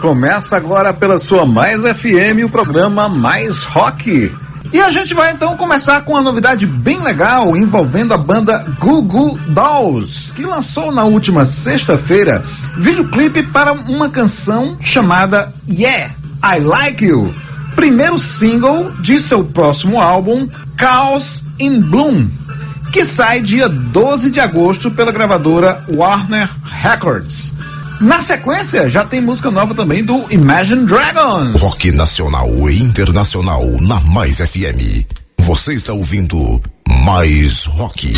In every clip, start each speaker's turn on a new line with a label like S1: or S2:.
S1: Começa agora pela sua Mais FM, o programa Mais Rock. E a gente vai então começar com uma novidade bem legal envolvendo a banda Goo Goo Dolls, que lançou na última sexta-feira videoclipe para uma canção chamada Yeah, I Like You, primeiro single de seu próximo álbum Chaos in Bloom, que sai dia 12 de agosto pela gravadora Warner Records. Na sequência, já tem música nova também do Imagine Dragons.
S2: Rock nacional e internacional na Mais FM. Você está ouvindo Mais Rock.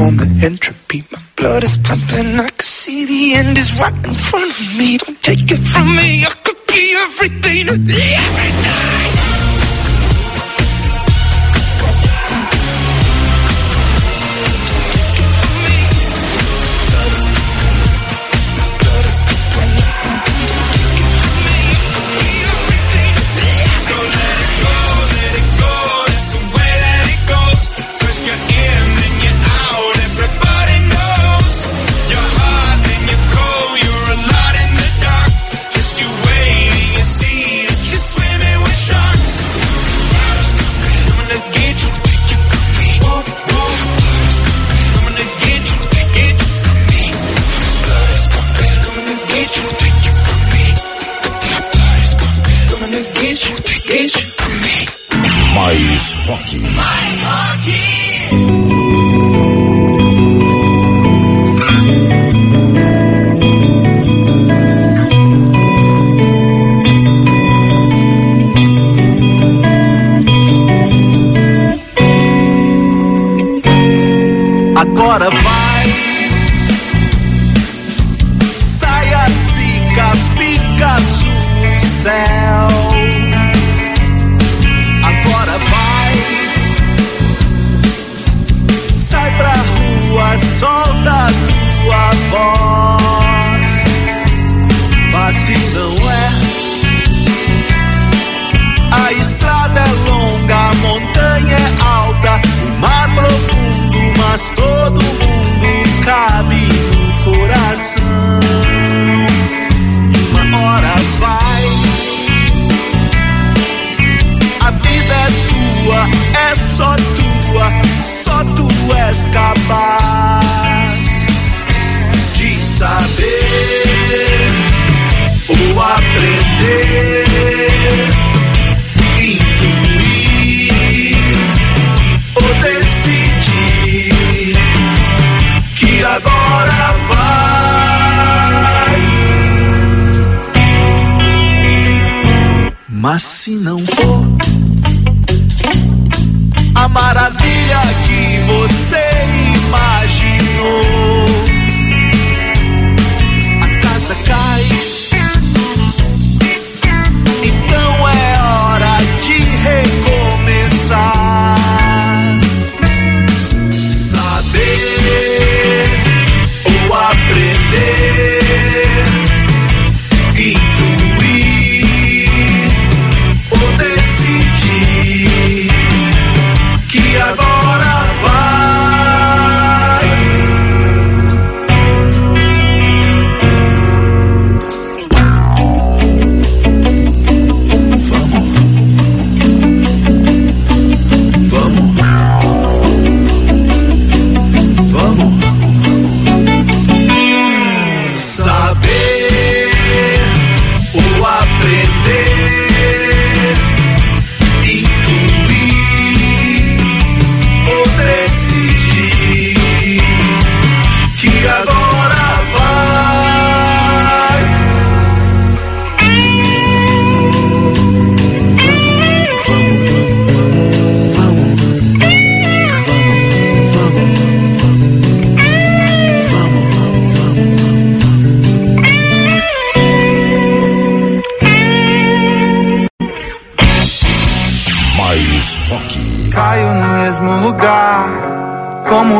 S3: on the entropy. My blood is pumping, I can see the end is right in front of me. Don't take it from me, I could be everything.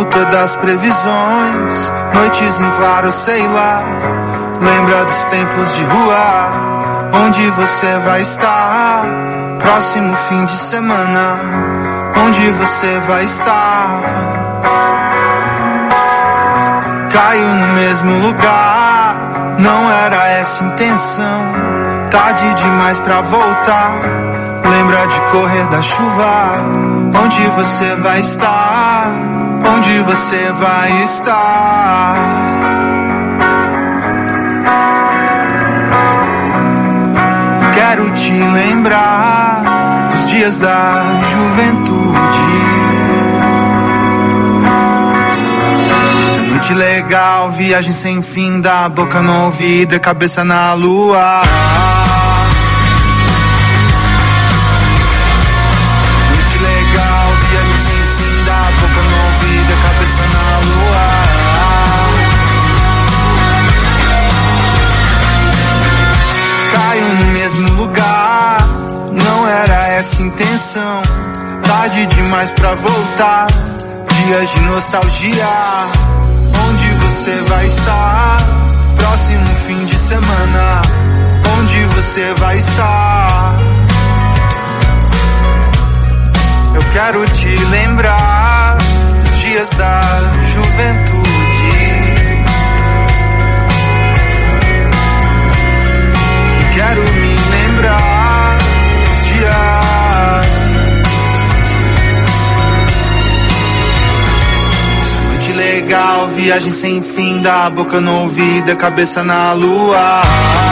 S4: Todas as previsões. Noites em claro, sei lá. Lembra dos tempos de rua, onde você vai estar? Próximo fim de semana, onde você vai estar? Caio no mesmo lugar, não era essa intenção. Tarde demais pra voltar. Lembra de correr da chuva, onde você vai estar? Onde você vai estar? Quero te lembrar dos dias da juventude. Noite legal, viagem sem fim, da boca no ouvido cabeça na lua. Intenção. Tarde demais pra voltar, dias de nostalgia. Onde você vai estar? Próximo fim de semana. Onde você vai estar? Eu quero te lembrar dos dias da juventude. Quero me lembrar legal, viagem sem fim, da boca no ouvido, e cabeça na lua.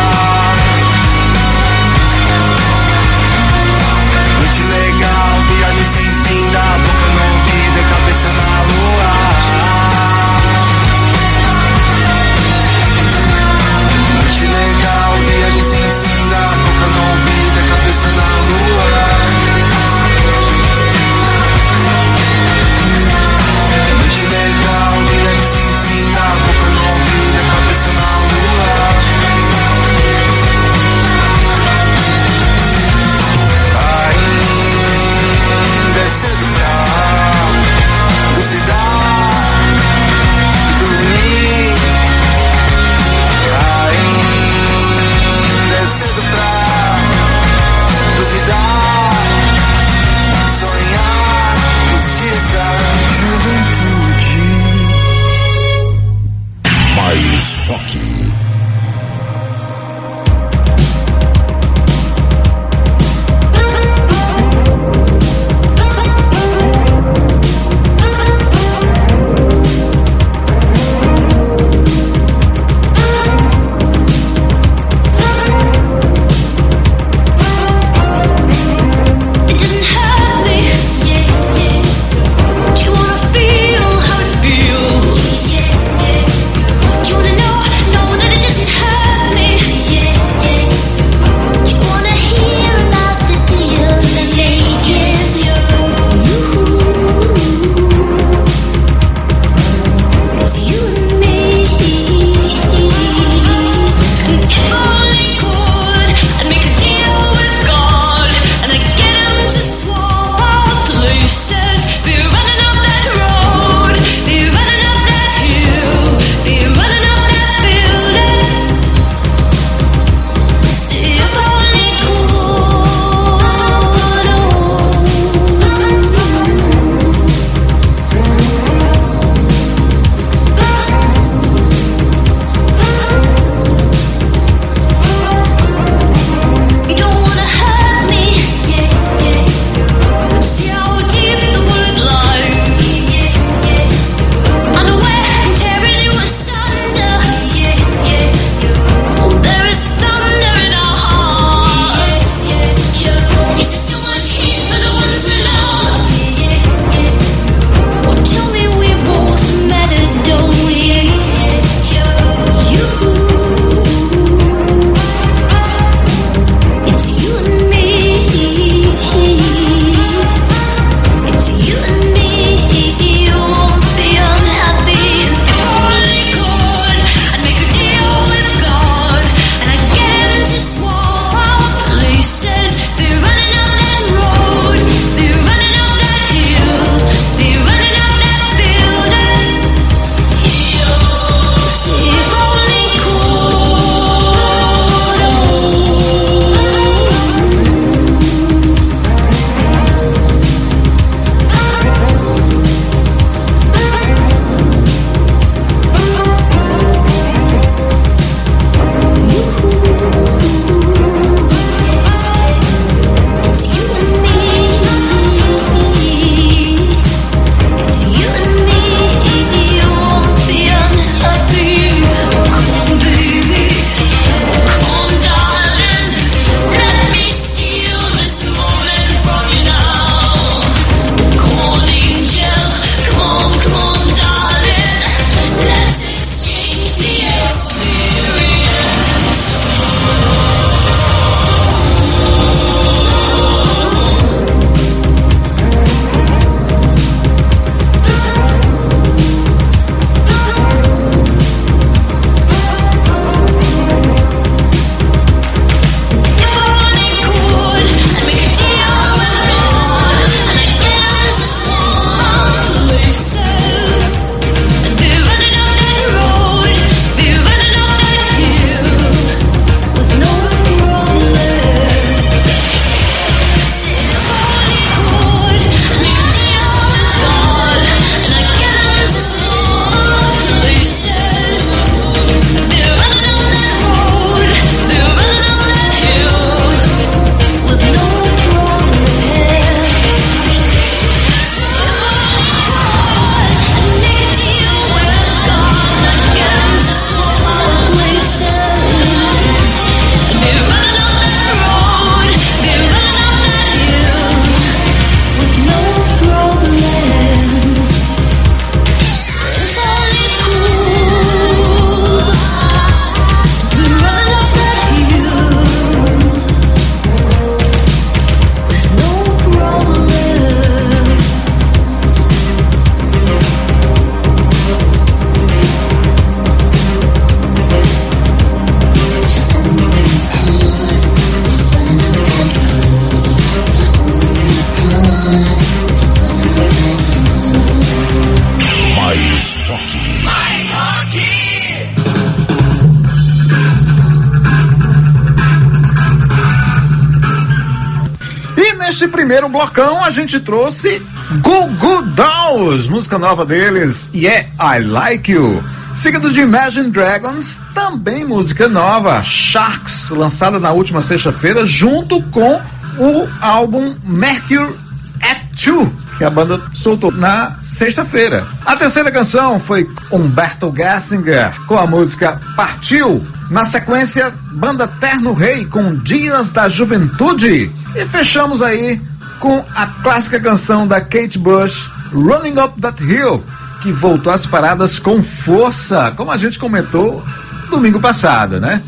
S1: Blocão a gente trouxe Goo Dolls, música nova deles, e é I Like You. Seguido de Imagine Dragons, também música nova, Sharks, lançada na última sexta-feira, junto com o álbum Mercury Act 2, que a banda soltou na sexta-feira. A terceira canção foi Humberto Gessinger, com a música Partiu. Na sequência, banda Terno Rei com Dias da Juventude. E fechamos aí com a clássica canção da Kate Bush, Running Up That Hill, que voltou às paradas com força, como a gente comentou domingo passado, né?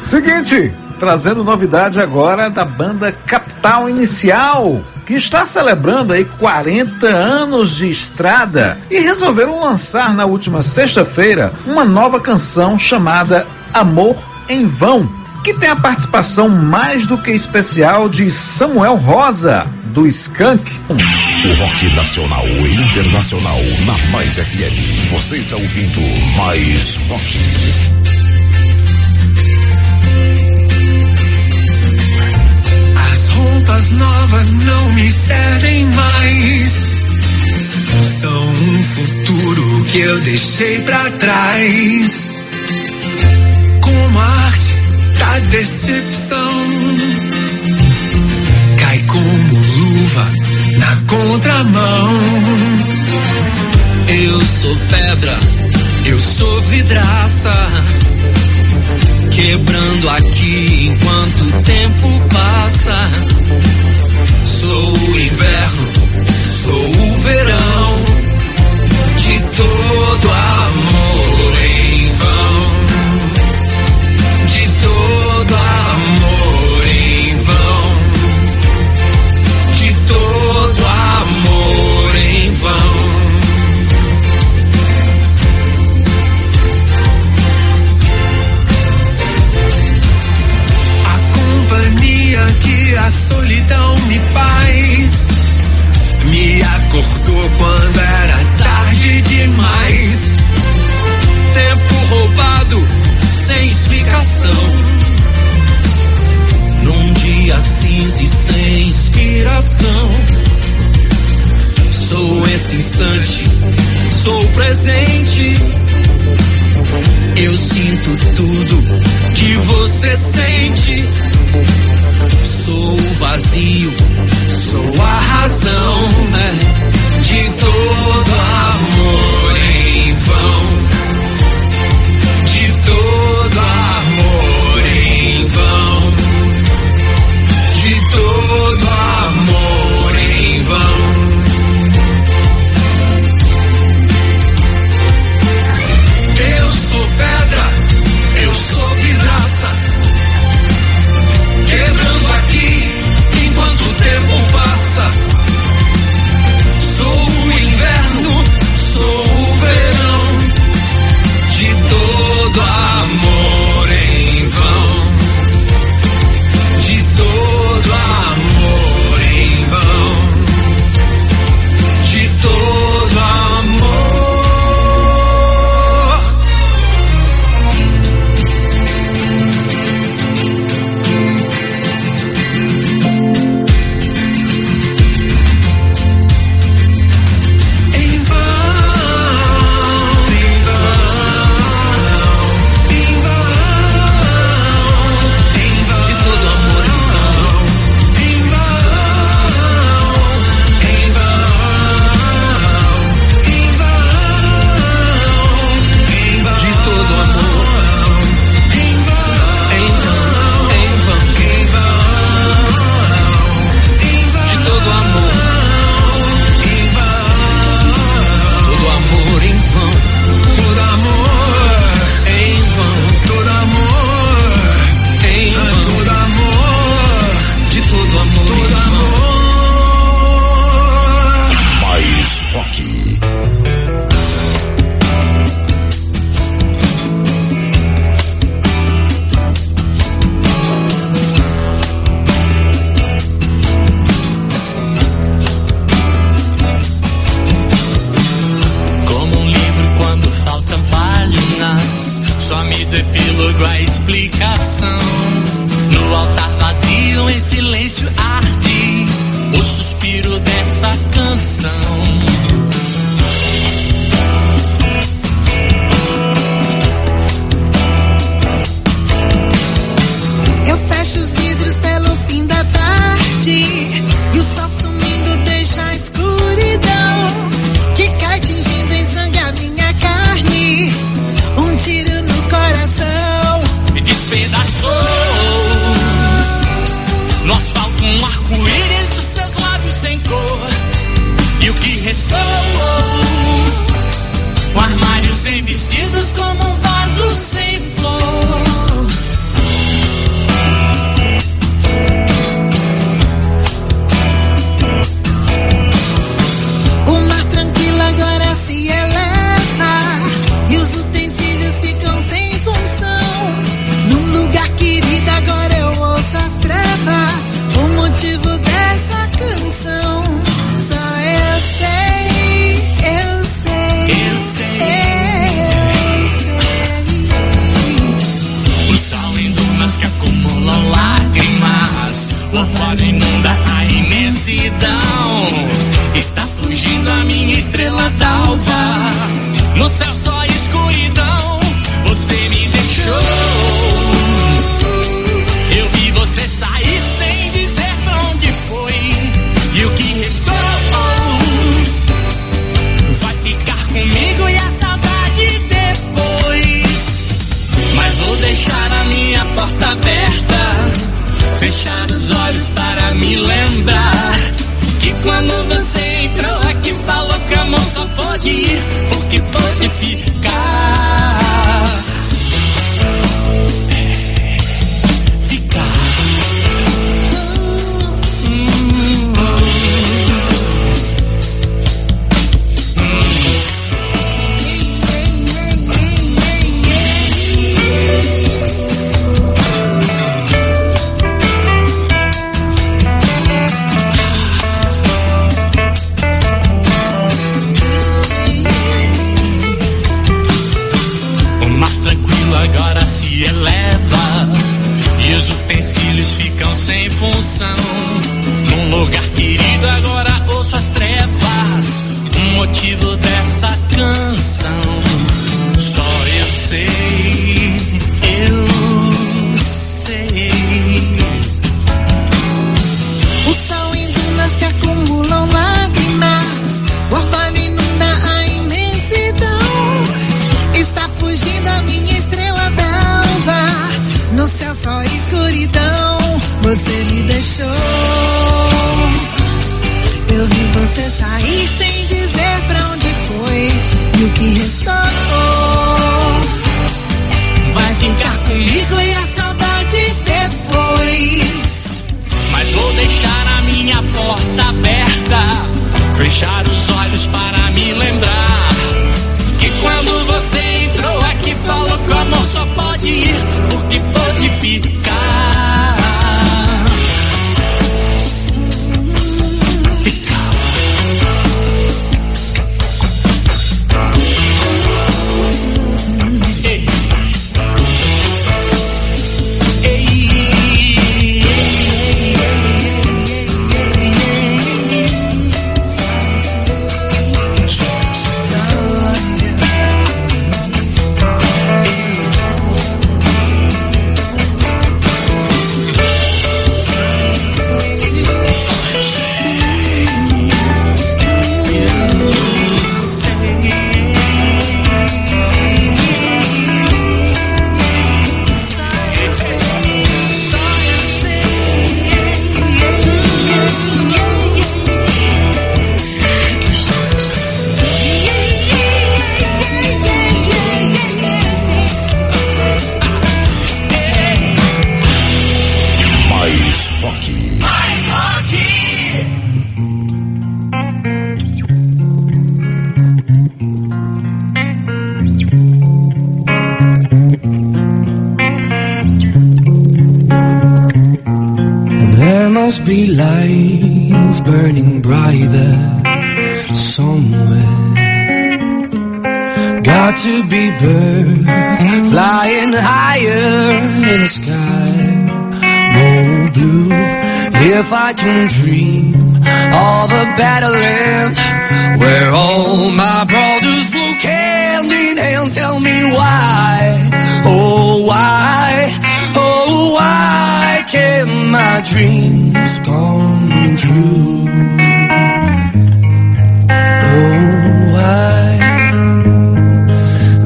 S1: Seguinte, trazendo novidade agora da banda Capital Inicial, que está celebrando aí 40 anos de estrada e resolveram lançar na última sexta-feira uma nova canção chamada Amor em Vão, que tem a participação mais do que especial de Samuel Rosa, do Skank.
S2: O rock nacional e internacional na Mais FM. Você está ouvindo Mais Rock.
S5: Roupas novas não me servem mais. São um futuro que eu deixei para trás. Como a arte da decepção. Cai como luva na contramão. Eu sou pedra, eu sou vidraça quebrando aqui enquanto o tempo passa. Sou o inverno, sou o verão de todo amor quando era tarde demais.
S6: Tempo roubado, sem explicação. Num dia cinza e sem inspiração. Sou esse instante, sou
S7: presente. Eu sinto tudo que você sente. Sou o vazio, sou a razão. Né? de toda dream of a better land where all my brothers walk hand in hand, tell me why, oh why, oh why can't my dreams come true? Oh why?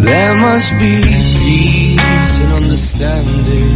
S7: There must be peace and understanding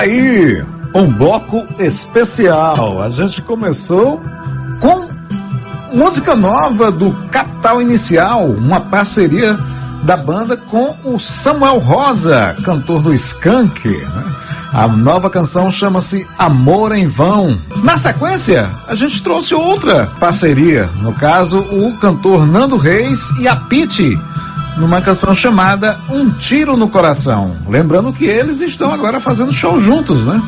S1: aí, um bloco especial. A gente começou com música nova do Capital Inicial, uma parceria da banda com o Samuel Rosa, cantor do Skank. Né? A nova canção chama-se Amor em Vão. Na sequência, a gente trouxe outra parceria, no caso, o cantor Nando Reis e a Pete, numa canção chamada Um Tiro no Coração. Lembrando que eles estão agora fazendo show juntos, né?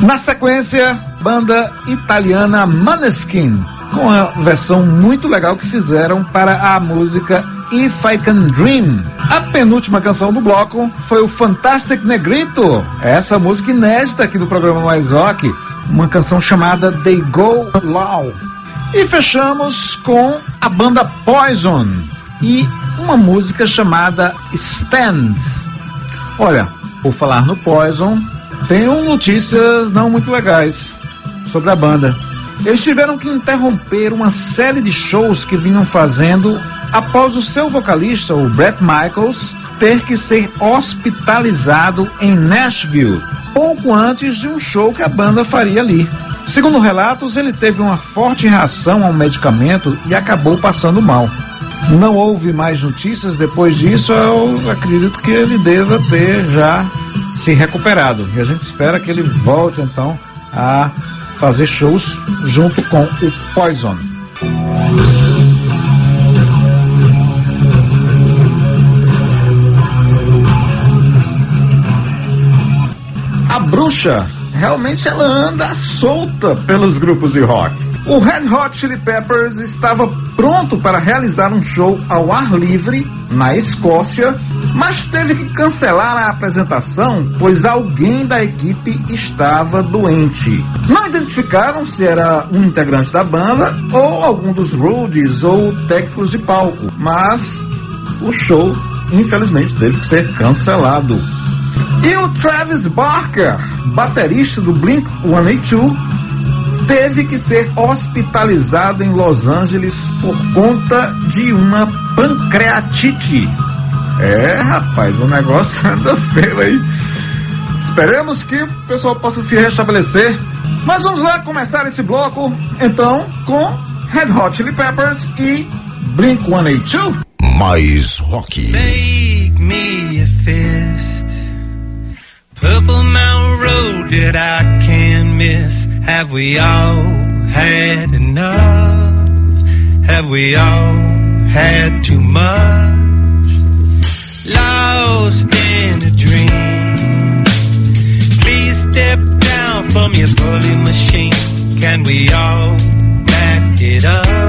S1: Na sequência, banda italiana Maneskin, com uma versão muito legal que fizeram para a música If I Can Dream. A penúltima canção do bloco foi o Fantastic Negrito, essa música inédita aqui do programa Mais Rock, uma canção chamada They Go Low. E fechamos com a banda Poison e uma música chamada Stand. Olha, por falar no Poison, tenho notícias não muito legais sobre a banda. Eles tiveram que interromper uma série de shows que vinham fazendo após o seu vocalista, o Brett Michaels, ter que ser hospitalizado em Nashville, pouco antes de um show que a banda faria ali. Segundo relatos, ele teve uma forte reação ao medicamento e acabou passando mal. Não houve mais notícias depois disso, eu acredito que ele deva ter já se recuperado. E a gente espera que ele volte então a fazer shows junto com o Poison. A bruxa realmente ela anda solta pelos grupos de rock. O Red Hot Chili Peppers estava pronto para realizar um show ao ar livre na Escócia, mas teve que cancelar a apresentação pois alguém da equipe estava doente. Não identificaram se era um integrante da banda ou algum dos roadies ou técnicos de palco, mas o show infelizmente teve que ser cancelado. E o Travis Barker, baterista do Blink 182, teve que ser hospitalizado em Los Angeles por conta de uma pancreatite. É, rapaz, o negócio anda feio aí. Esperemos que o pessoal possa se restabelecer. Mas vamos lá começar esse bloco, então, com Red Hot Chili Peppers e Blink 182.
S2: Mais rock.
S8: Make me a fist. Purple Mountain Road that I can't miss. Have we all had enough? Have we all had too much? Lost in a dream. Please step down from your bully machine. Can we all back it up?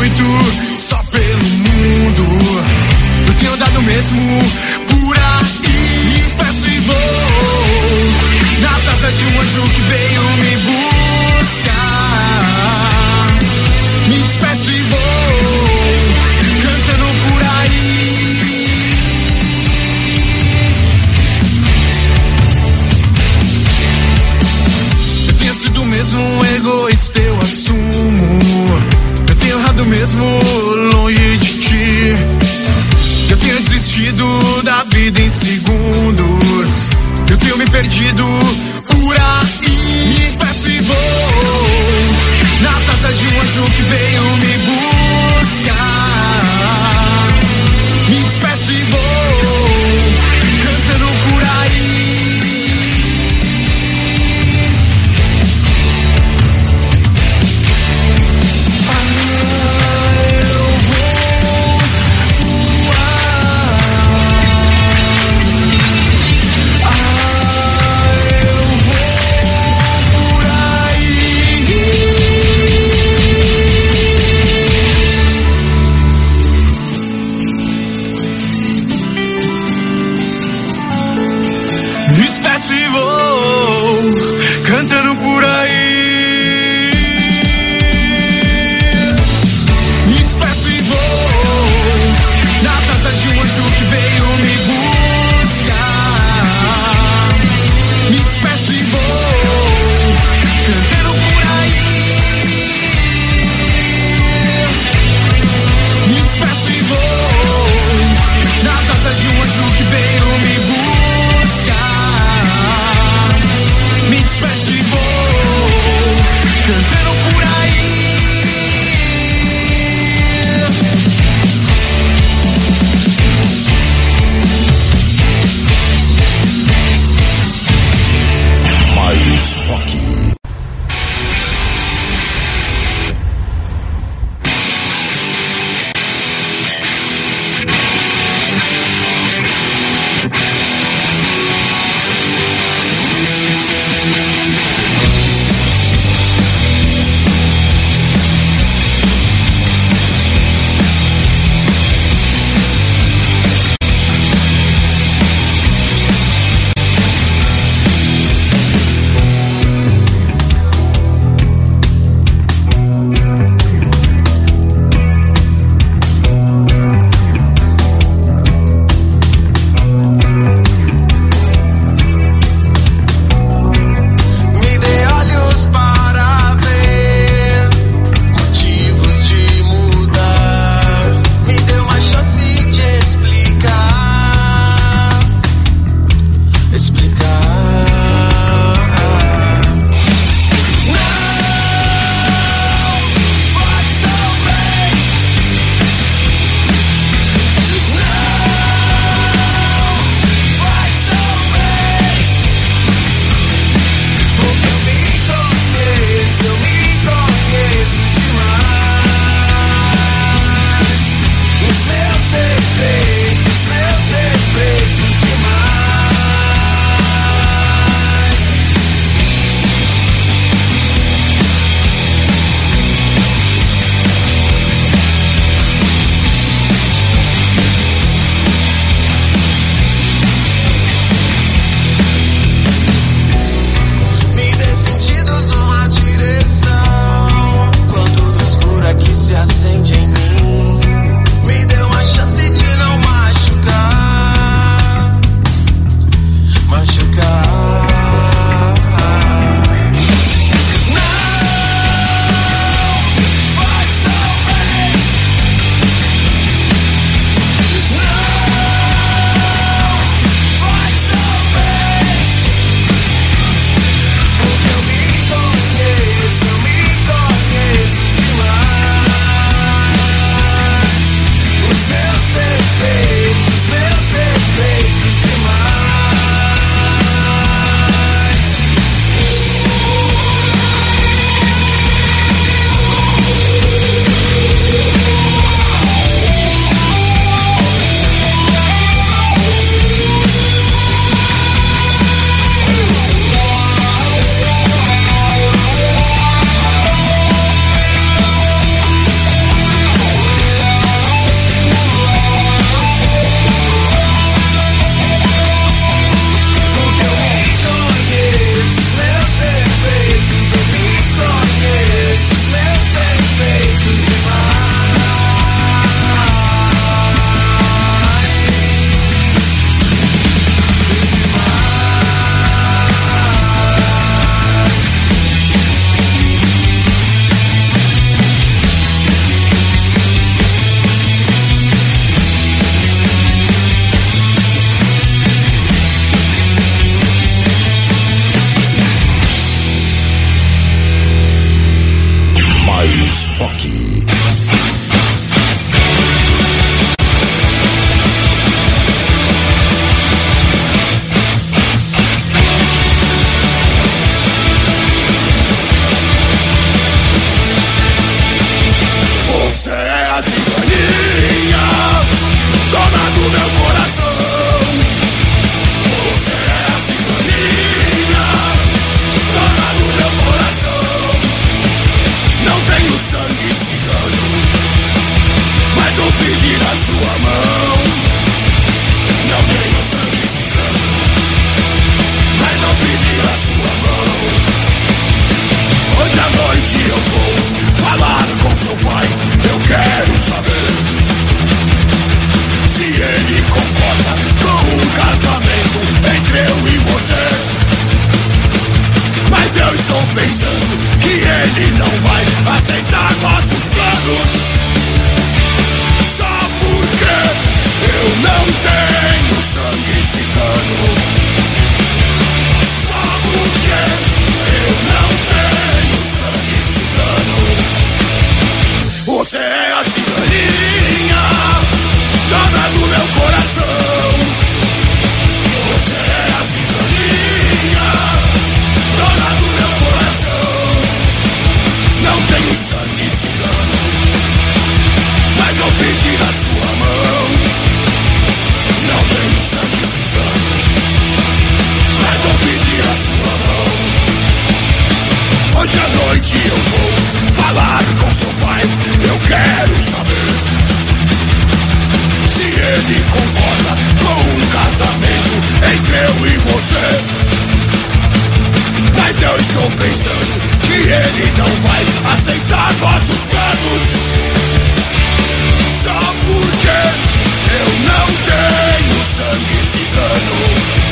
S9: muito. Só Hoje à noite eu vou falar com seu pai. Eu quero saber se ele concorda com um casamento entre eu e você. Mas eu estou pensando que ele não vai aceitar nossos planos. Só porque eu não tenho sangue cigano.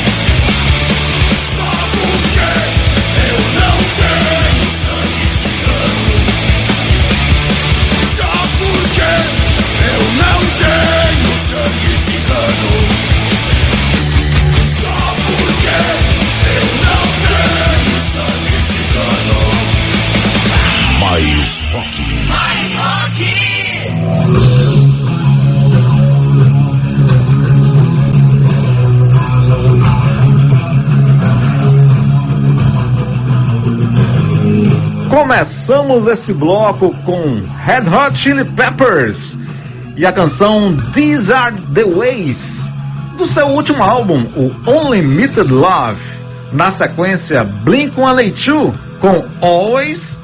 S2: Mais rock.
S6: Mais rock!
S1: Começamos esse bloco com Red Hot Chili Peppers e a canção These Are the Ways do seu último álbum, o Unlimited Love. Na sequência, Blink-182 com Always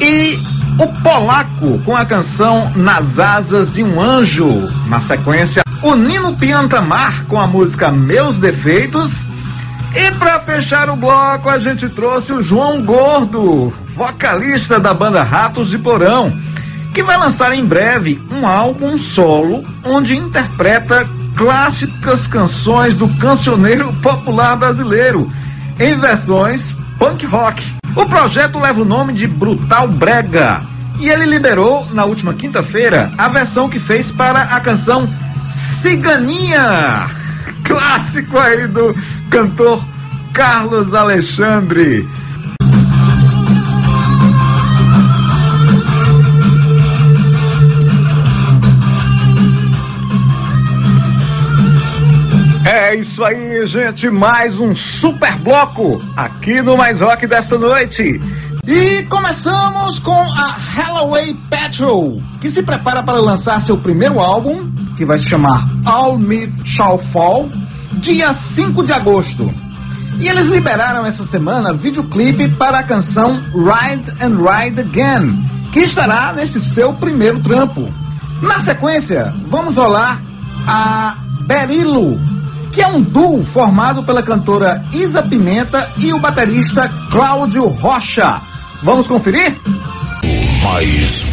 S1: e o Polaco com a canção Nas Asas de um Anjo. Na sequência, o Nino Piantamar com a música Meus Defeitos. E para fechar o bloco, a gente trouxe o João Gordo, vocalista da banda Ratos de Porão, que vai lançar em breve um álbum solo onde interpreta clássicas canções do cancioneiro popular brasileiro em versões punk rock. O projeto leva o nome de Brutal Brega e ele liberou na última quinta-feira a versão que fez para a canção Ciganinha, clássico aí do cantor Carlos Alexandre. É isso aí, gente. Mais um super bloco aqui no Mais Rock desta noite. E começamos com a Halloway Petrol, que se prepara para lançar seu primeiro álbum, que vai se chamar All Me Shall Fall, dia 5 de agosto. E eles liberaram essa semana videoclipe para a canção Ride and Ride Again, que estará neste seu primeiro trampo. Na sequência, vamos rolar a Berilo, que é um duo formado pela cantora Isa Pimenta e o baterista Cláudio Rocha. Vamos conferir?
S2: Mais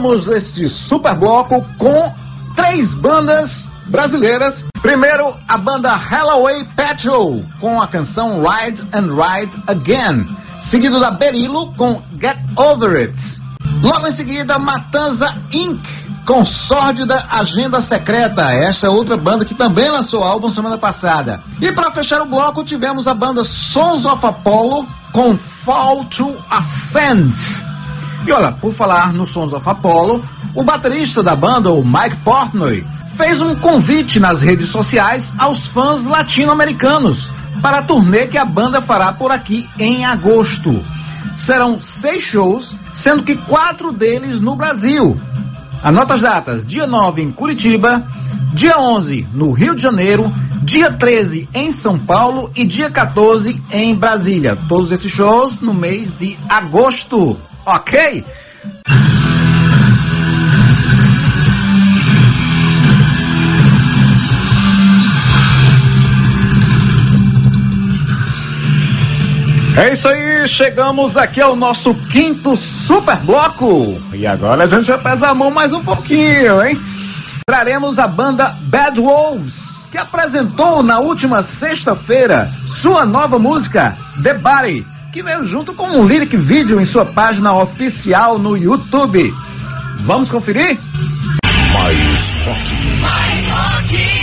S1: começamos este super bloco com três bandas brasileiras. Primeiro, a banda Hellaway Petrol com a canção Ride and Ride Again, seguido da Berilo com Get Over It. Logo em seguida, Matanza Inc. com Sórdida Agenda Secreta. Esta é outra banda que também lançou álbum semana passada. E para fechar o bloco, tivemos a banda Sons of Apollo com Fall to Ascend. E olha, por falar no Sons of Apollo, o baterista da banda, o Mike Portnoy, fez um convite nas redes sociais aos fãs latino-americanos para a turnê que a banda fará por aqui em agosto. Serão seis shows, sendo que quatro deles no Brasil. Anota as datas: dia 9 em Curitiba, dia 11 no Rio de Janeiro, dia 13 em São Paulo e dia 14 em Brasília. Todos esses shows no mês de agosto. Ok? É isso aí, chegamos aqui ao nosso quinto super bloco. E agora a gente já pesa a mão mais um pouquinho, hein? Traremos a banda Bad Wolves, que apresentou na última sexta-feira sua nova música, The Body, que veio junto com um lyric vídeo em sua página oficial no YouTube. Vamos conferir?
S2: Mais rock.
S6: Mais rock.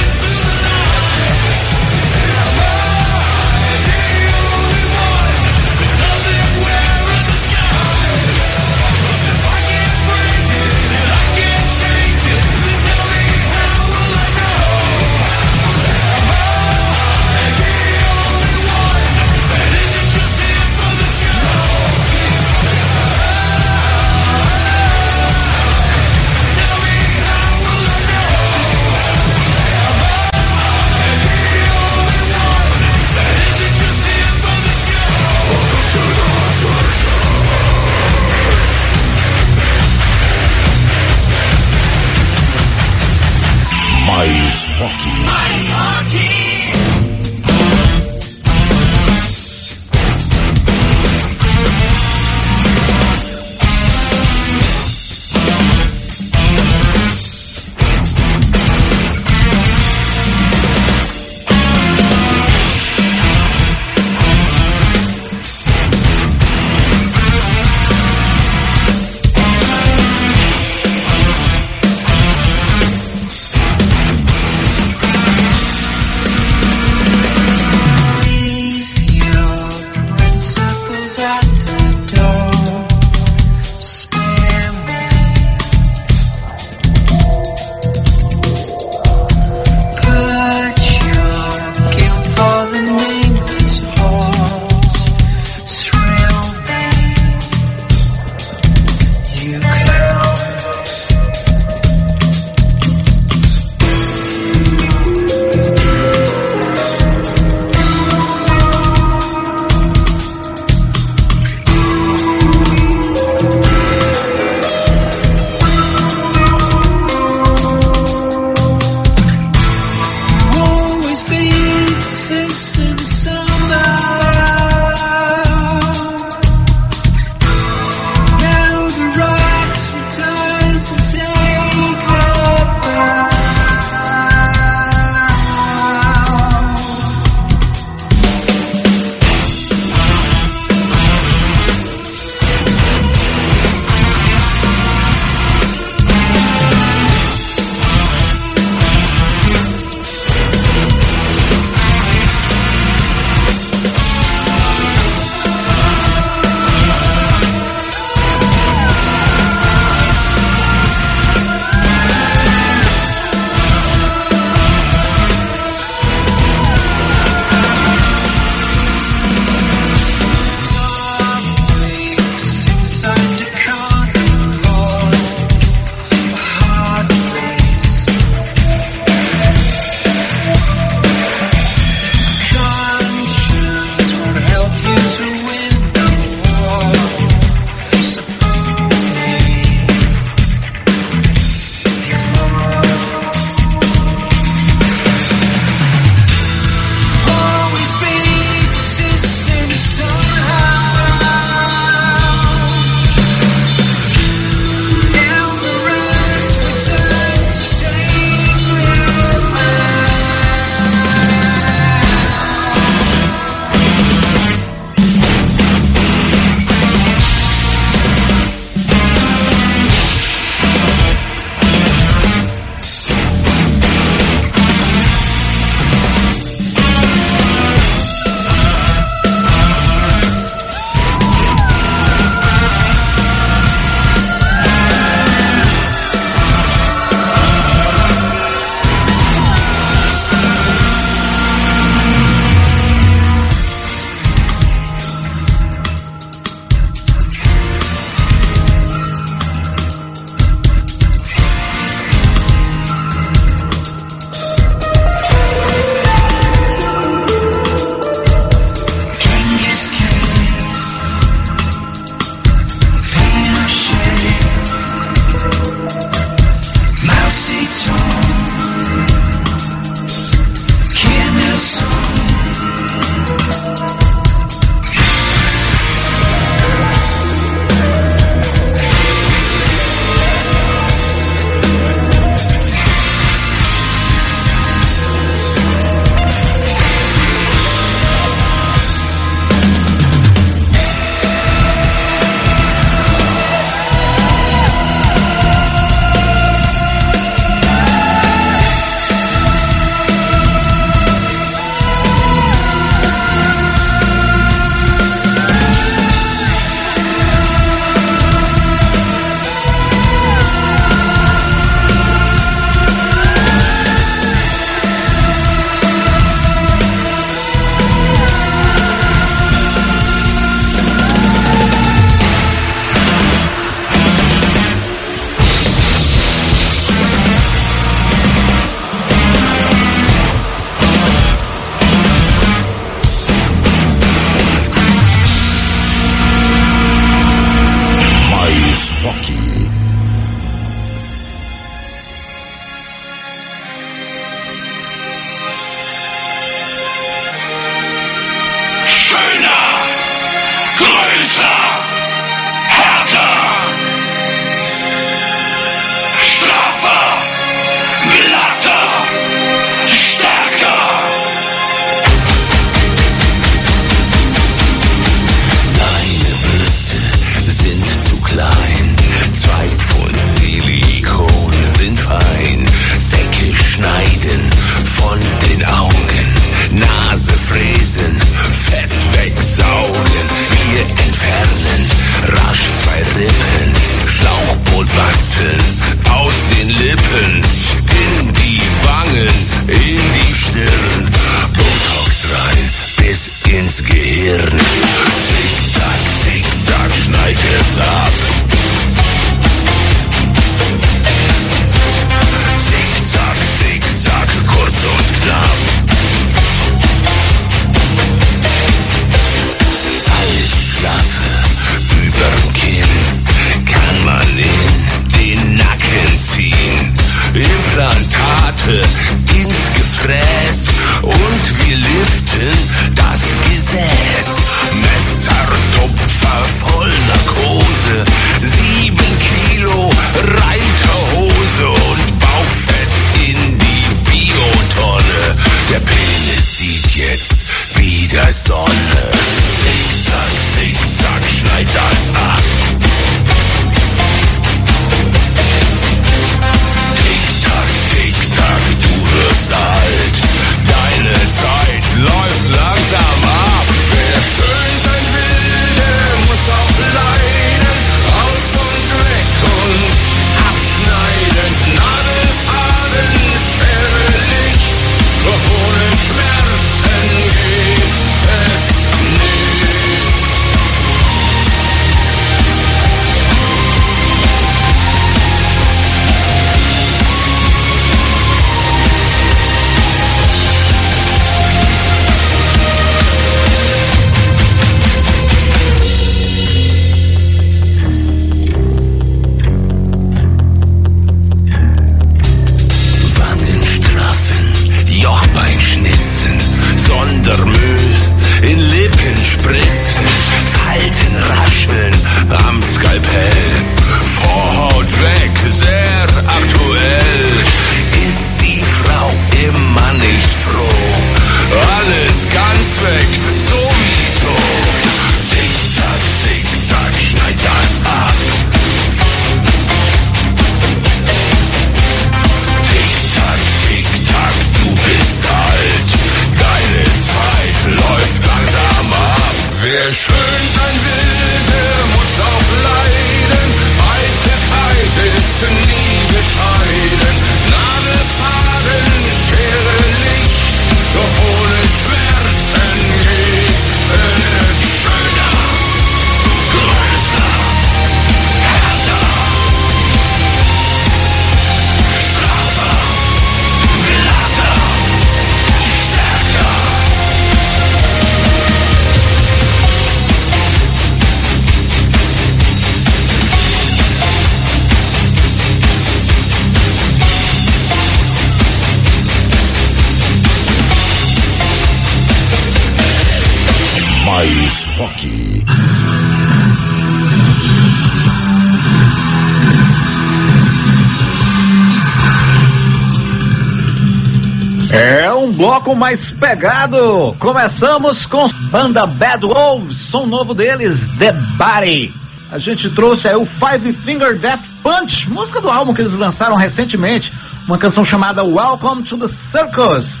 S2: Mais
S1: pegado. Começamos com banda Bad Wolves, som novo deles, The Body. A gente trouxe aí o Five Finger Death Punch, música do álbum que eles lançaram recentemente, uma canção chamada Welcome to the Circus.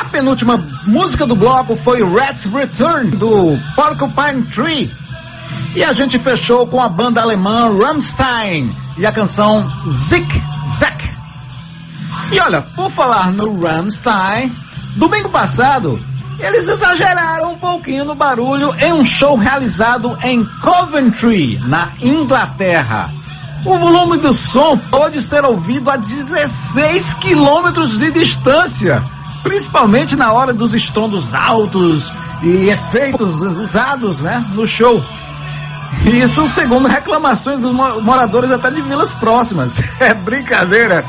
S1: A penúltima música do bloco foi Rat's Return, do Porcupine Tree. E a gente fechou com a banda alemã Rammstein e a canção Zick. E olha, por falar no Rammstein, domingo passado, eles exageraram um pouquinho no barulho em um show realizado em Coventry, na Inglaterra. O volume do som pode ser ouvido a 16 quilômetros de distância, principalmente na hora dos estrondos altos e efeitos usados né, no show.
S10: Isso segundo reclamações dos moradores até de vilas próximas. É brincadeira.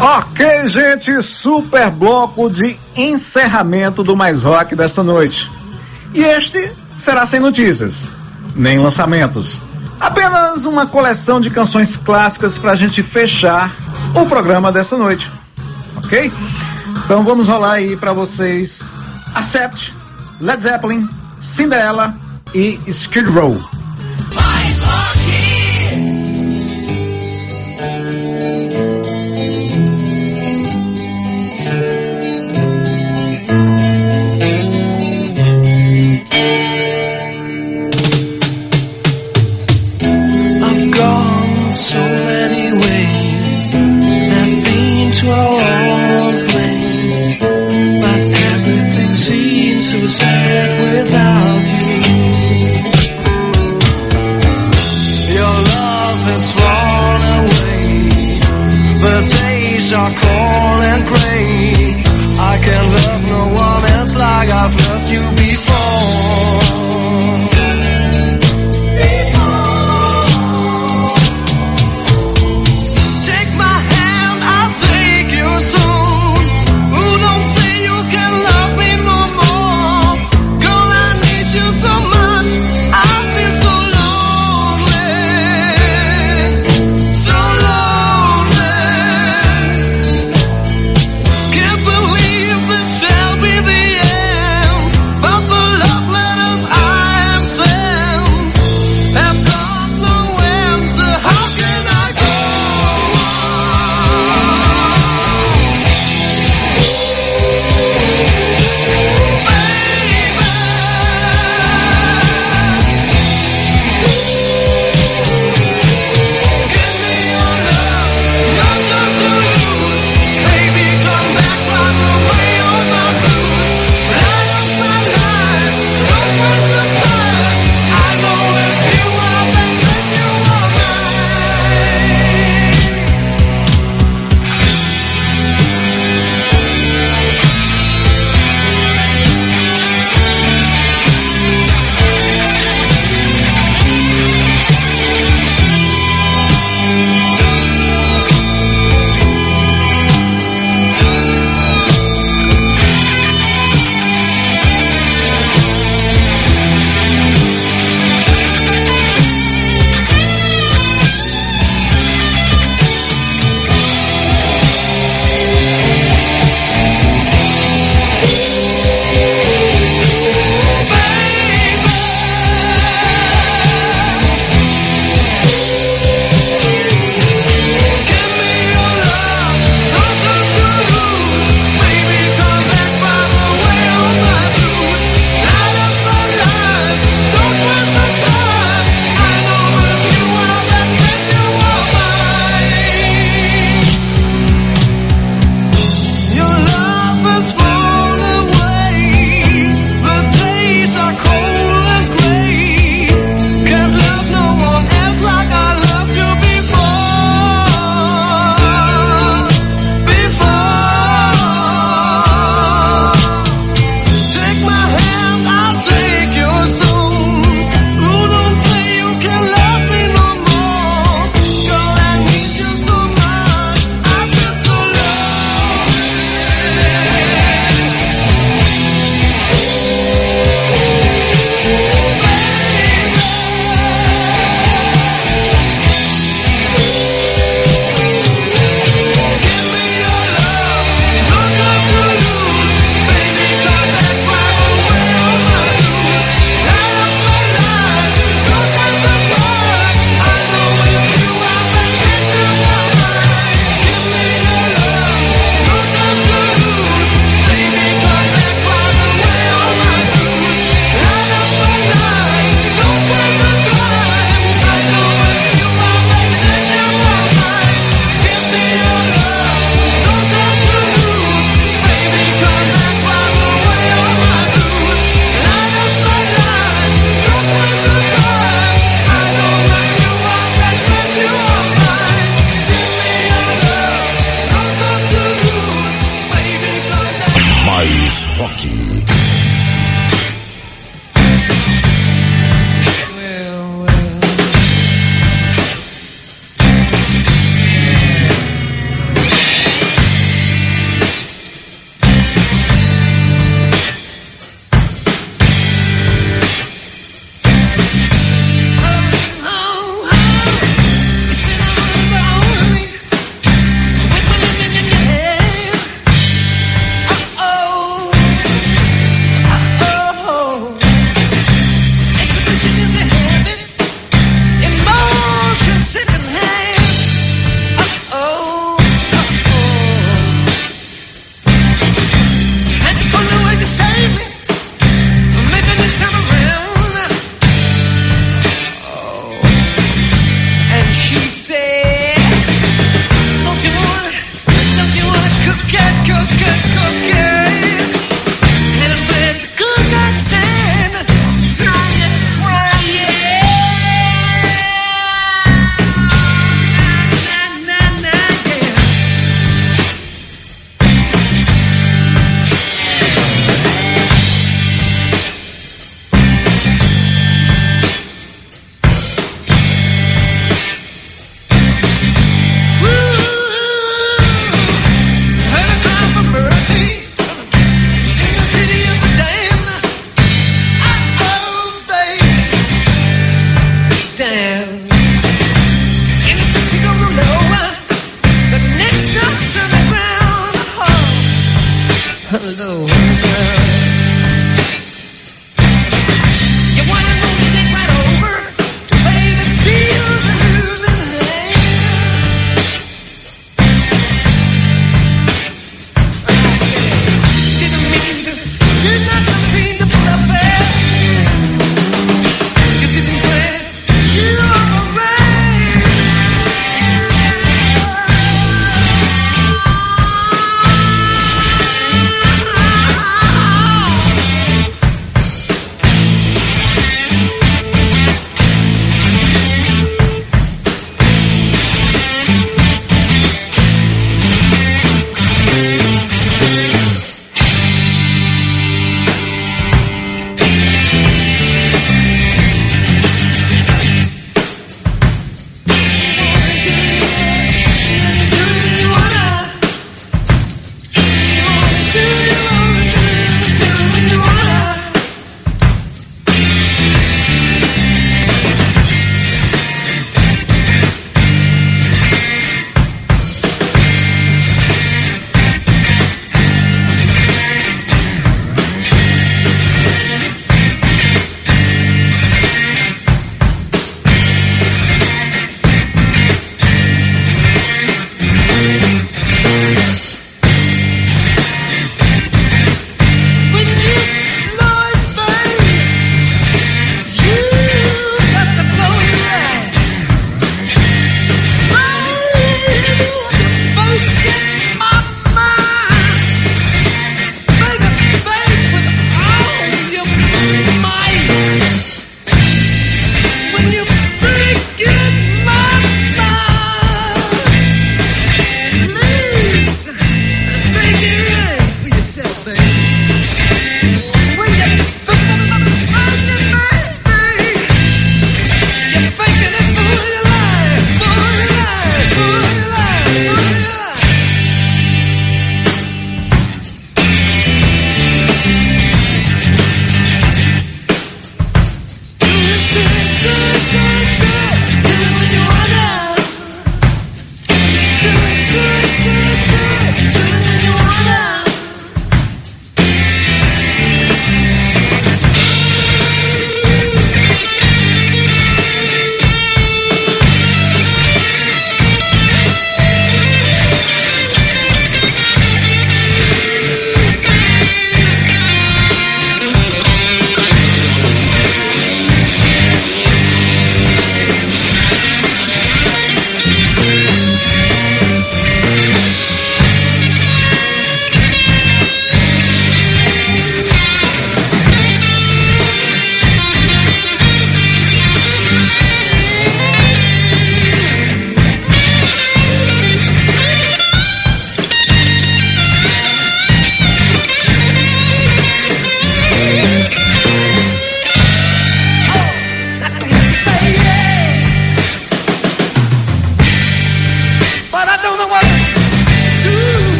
S10: Ok, gente, super bloco de encerramento do Mais Rock desta noite. E este será sem notícias, nem lançamentos. Apenas uma coleção de canções clássicas para a gente fechar o programa desta noite. Ok? Então vamos rolar aí para vocês Accept, Led Zeppelin, Cinderella e Skid Row.
S11: thank you